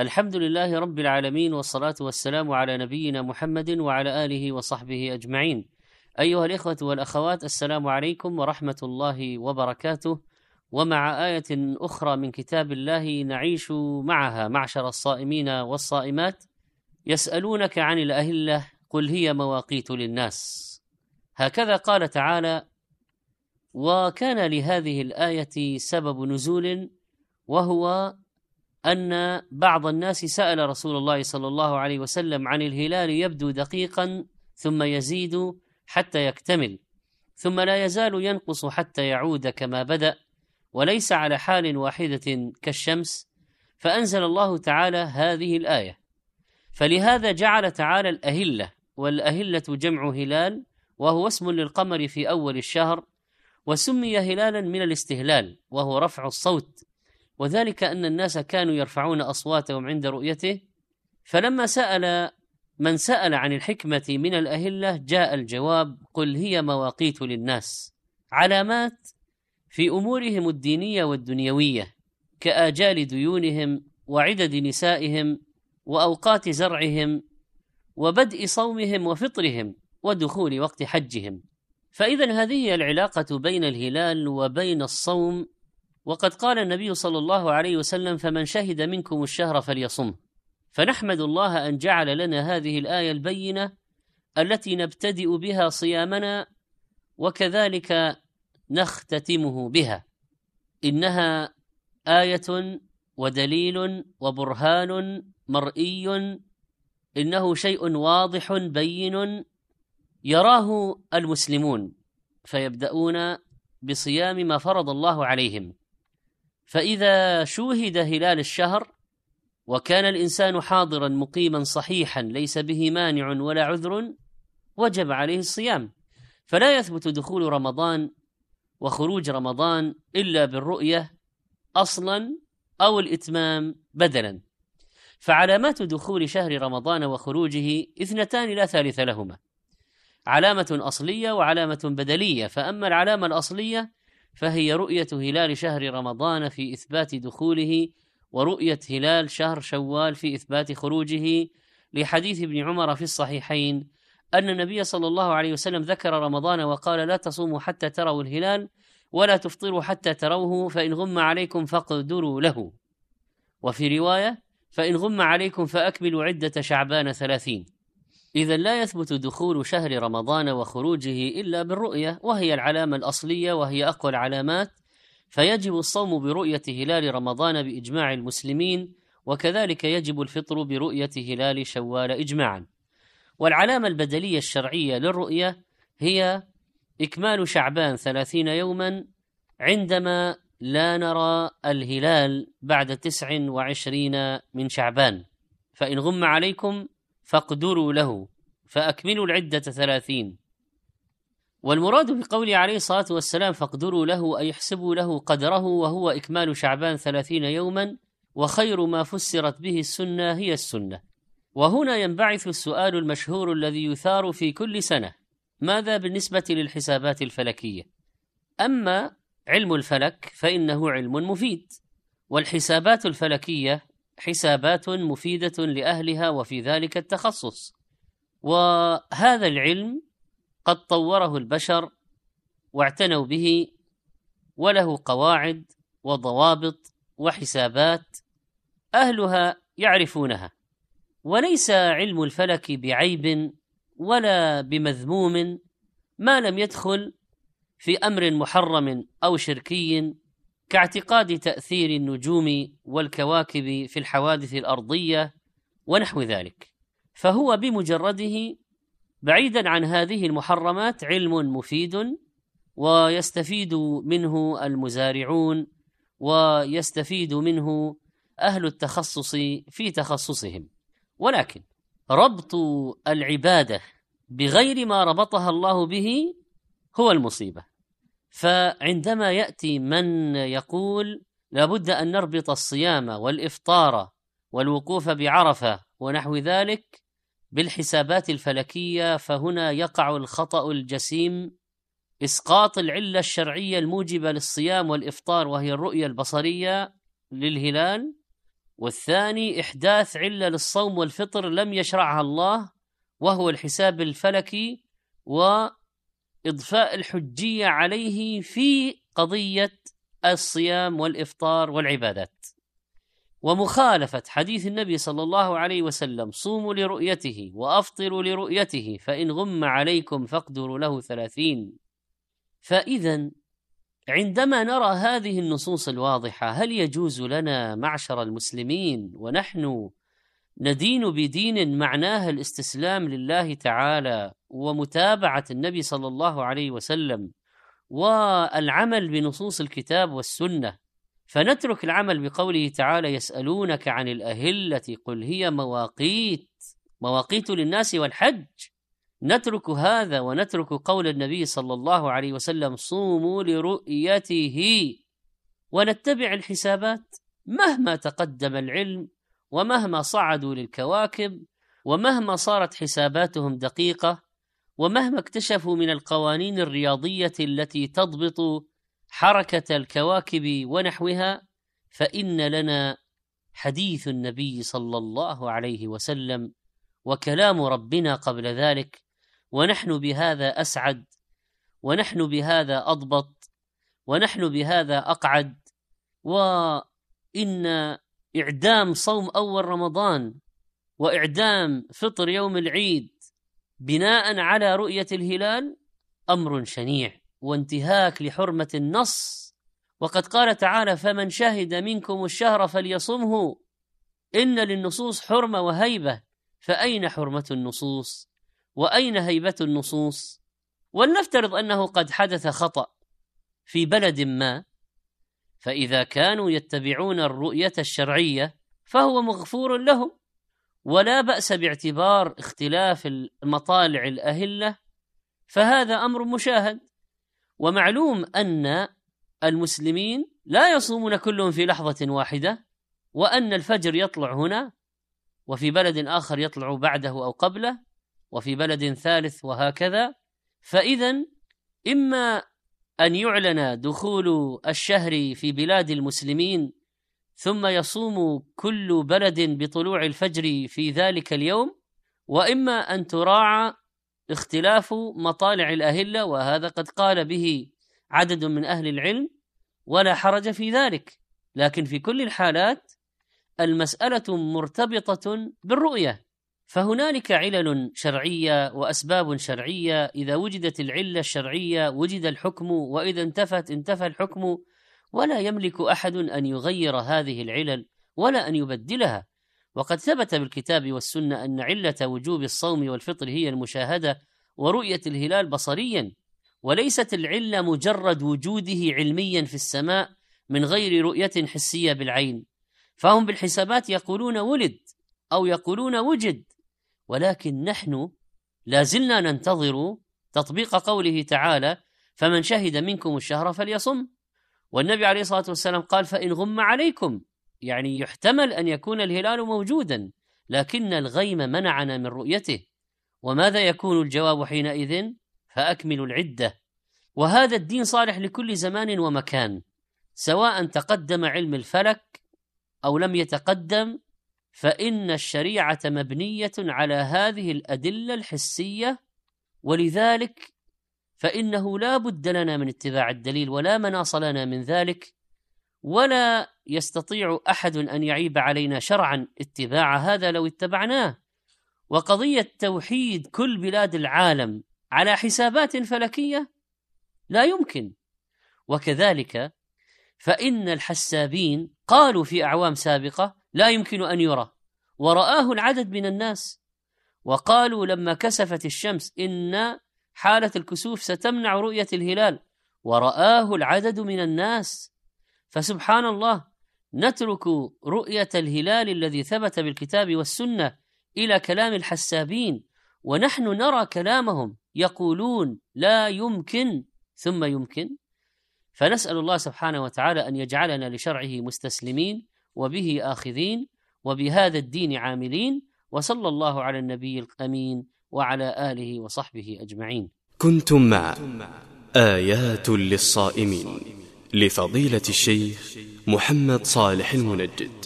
الحمد لله رب العالمين والصلاة والسلام على نبينا محمد وعلى آله وصحبه أجمعين. أيها الإخوة والأخوات السلام عليكم ورحمة الله وبركاته. ومع آية أخرى من كتاب الله نعيش معها معشر الصائمين والصائمات يسألونك عن الأهلة قل هي مواقيت للناس. هكذا قال تعالى: وكان لهذه الآية سبب نزول وهو أن بعض الناس سأل رسول الله صلى الله عليه وسلم عن الهلال يبدو دقيقا ثم يزيد حتى يكتمل ثم لا يزال ينقص حتى يعود كما بدأ وليس على حال واحدة كالشمس فأنزل الله تعالى هذه الآية. فلهذا جعل تعالى الأهلة والأهلة جمع هلال وهو اسم للقمر في أول الشهر وسمي هلالا من الاستهلال وهو رفع الصوت. وذلك أن الناس كانوا يرفعون أصواتهم عند رؤيته فلما سأل من سأل عن الحكمة من الأهلة جاء الجواب قل هي مواقيت للناس علامات في أمورهم الدينية والدنيوية كآجال ديونهم وعدد نسائهم وأوقات زرعهم وبدء صومهم وفطرهم ودخول وقت حجهم. فإذا هذه العلاقة بين الهلال وبين الصوم وقد قال النبي صلى الله عليه وسلم فمن شهد منكم الشهر فليصم. فنحمد الله أن جعل لنا هذه الآية البينة التي نبتدئ بها صيامنا وكذلك نختتمه بها. إنها آية ودليل وبرهان مرئي إنه شيء واضح بين يراه المسلمون فيبدأون بصيام ما فرض الله عليهم. فإذا شوهد هلال الشهر وكان الإنسان حاضرا مقيما صحيحا ليس به مانع ولا عذر وجب عليه الصيام. فلا يثبت دخول رمضان وخروج رمضان إلا بالرؤية أصلا أو الإتمام بدلا. فعلامات دخول شهر رمضان وخروجه اثنتان لا ثالث لهما. علامة أصلية وعلامة بدلية. فأما العلامة الأصلية فهي رؤية هلال شهر رمضان في إثبات دخوله ورؤية هلال شهر شوال في إثبات خروجه. لحديث ابن عمر في الصحيحين أن النبي صلى الله عليه وسلم ذكر رمضان وقال لا تصوموا حتى تروا الهلال ولا تفطروا حتى تروه فإن غم عليكم فاقدروا له. وفي رواية فإن غم عليكم فأكملوا عدة شعبان ثلاثين. إذا لا يثبت دخول شهر رمضان وخروجه إلا بالرؤية وهي العلامة الأصلية وهي أقوى العلامات فيجب الصوم برؤية هلال رمضان بإجماع المسلمين وكذلك يجب الفطر برؤية هلال شوال إجماعا. والعلامة البدلية الشرعية للرؤية هي إكمال شعبان ثلاثين يوما عندما لا نرى الهلال بعد تسع وعشرين من شعبان. فإن غم عليكم فاقدروا له فأكملوا العدة ثلاثين والمراد بقوله عليه الصلاة والسلام فاقدروا له أي احسبوا له قدره وهو إكمال شعبان ثلاثين يوما وخير ما فسرت به السنة هي السنة وهنا ينبعث السؤال المشهور الذي يثار في كل سنة ماذا بالنسبة للحسابات الفلكية؟ أما علم الفلك فإنه علم مفيد والحسابات الفلكية حسابات مفيدة لأهلها وفي ذلك التخصص. وهذا العلم قد طوره البشر واعتنوا به وله قواعد وضوابط وحسابات أهلها يعرفونها. وليس علم الفلك بعيب ولا بمذموم ما لم يدخل في أمر محرم أو شركي كاعتقاد تأثير النجوم والكواكب في الحوادث الأرضية ونحو ذلك. فهو بمجرده بعيدا عن هذه المحرمات علم مفيد ويستفيد منه المزارعون ويستفيد منه أهل التخصص في تخصصهم. ولكن ربط العبادة بغير ما ربطها الله به هو المصيبة. فعندما يأتي من يقول لابد أن نربط الصيام والإفطار والوقوف بعرفة ونحو ذلك بالحسابات الفلكية فهنا يقع الخطأ الجسيم إسقاط العلة الشرعية الموجبة للصيام والإفطار وهي الرؤية البصرية للهلال والثاني إحداث علة للصوم والفطر لم يشرعها الله وهو الحساب الفلكي وإضفاء الحجية عليه في قضية الصيام والإفطار والعبادات. ومخالفة حديث النبي صلى الله عليه وسلم صوموا لرؤيته وأفطروا لرؤيته فإن غم عليكم فاقدروا له ثلاثين. فإذا عندما نرى هذه النصوص الواضحة هل يجوز لنا معشر المسلمين ونحن ندين بدين معناه الاستسلام لله تعالى ومتابعة النبي صلى الله عليه وسلم والعمل بنصوص الكتاب والسنة. فنترك العمل بقوله تعالى يسألونك عن الأهلة قل هي مواقيت مواقيت للناس والحج. نترك هذا ونترك قول النبي صلى الله عليه وسلم صوموا لرؤيته ونتبع الحسابات مهما تقدم العلم ومهما صعدوا للكواكب ومهما صارت حساباتهم دقيقة ومهما اكتشفوا من القوانين الرياضية التي تضبط حركة الكواكب ونحوها فإن لنا حديث النبي صلى الله عليه وسلم وكلام ربنا قبل ذلك ونحن بهذا أسعد ونحن بهذا أضبط ونحن بهذا أقعد وإن إعدام صوم أول رمضان وإعدام فطر يوم العيد بناء على رؤية الهلال أمر شنيع وانتهاك لحرمة النص. وقد قال تعالى فمن شهد منكم الشهر فليصمه. إن للنصوص حرمة وهيبة. فأين حرمة النصوص؟ وأين هيبة النصوص؟ ولنفترض أنه قد حدث خطأ في بلد ما فإذا كانوا يتبعون الرؤية الشرعية فهو مغفور لهم. ولا بأس باعتبار اختلاف المطالع الأهلة فهذا أمر مشاهد. ومعلوم أن المسلمين لا يصومون كلهم في لحظة واحدة وأن الفجر يطلع هنا وفي بلد آخر يطلع بعده أو قبله وفي بلد ثالث وهكذا. فاذا إما أن يعلن دخول الشهر في بلاد المسلمين ثم يصوم كل بلد بطلوع الفجر في ذلك اليوم وإما أن تراعى اختلاف مطالع الأهلة وهذا قد قال به عدد من أهل العلم ولا حرج في ذلك. لكن في كل الحالات المسألة مرتبطة بالرؤية. فهنالك علل شرعية وأسباب شرعية. إذا وجدت العلة الشرعية وجد الحكم وإذا انتفت انتفى الحكم. ولا يملك أحد أن يغير هذه العلل ولا أن يبدلها. وقد ثبت بالكتاب والسنة أن علة وجوب الصوم والفطر هي المشاهدة ورؤية الهلال بصريا. وليست العلة مجرد وجوده علميا في السماء من غير رؤية حسية بالعين. فهم بالحسابات يقولون ولد أو يقولون وجد. ولكن نحن لا زلنا ننتظر تطبيق قوله تعالى فمن شهد منكم الشهر فليصم والنبي عليه الصلاة والسلام قال فإن غم عليكم يعني يحتمل أن يكون الهلال موجودا لكن الغيم منعنا من رؤيته. وماذا يكون الجواب حينئذ؟ فاكملوا العدة. وهذا الدين صالح لكل زمان ومكان سواء تقدم علم الفلك أو لم يتقدم فإن الشريعة مبنية على هذه الأدلة الحسية ولذلك فإنه لا بد لنا من اتباع الدليل ولا مناص لنا من ذلك ولا يستطيع أحد أن يعيب علينا شرعا اتباع هذا لو اتبعناه. وقضية توحيد كل بلاد العالم على حسابات فلكية لا يمكن. وكذلك فإن الحسابين قالوا في أعوام سابقة لا يمكن أن يرى. ورآه العدد من الناس. وقالوا لما كسفت الشمس إن حالة الكسوف ستمنع رؤية الهلال. ورآه العدد من الناس. فسبحان الله نترك رؤية الهلال الذي ثبت بالكتاب والسنة إلى كلام الحسابين ونحن نرى كلامهم يقولون لا يمكن ثم يمكن. فنسأل الله سبحانه وتعالى أن يجعلنا لشرعه مستسلمين وبه آخذين وبهذا الدين عاملين وصلى الله على النبي الأمين وعلى آله وصحبه أجمعين. كنتم مع آيات للصائمين لفضيلة الشيخ محمد صالح المنجد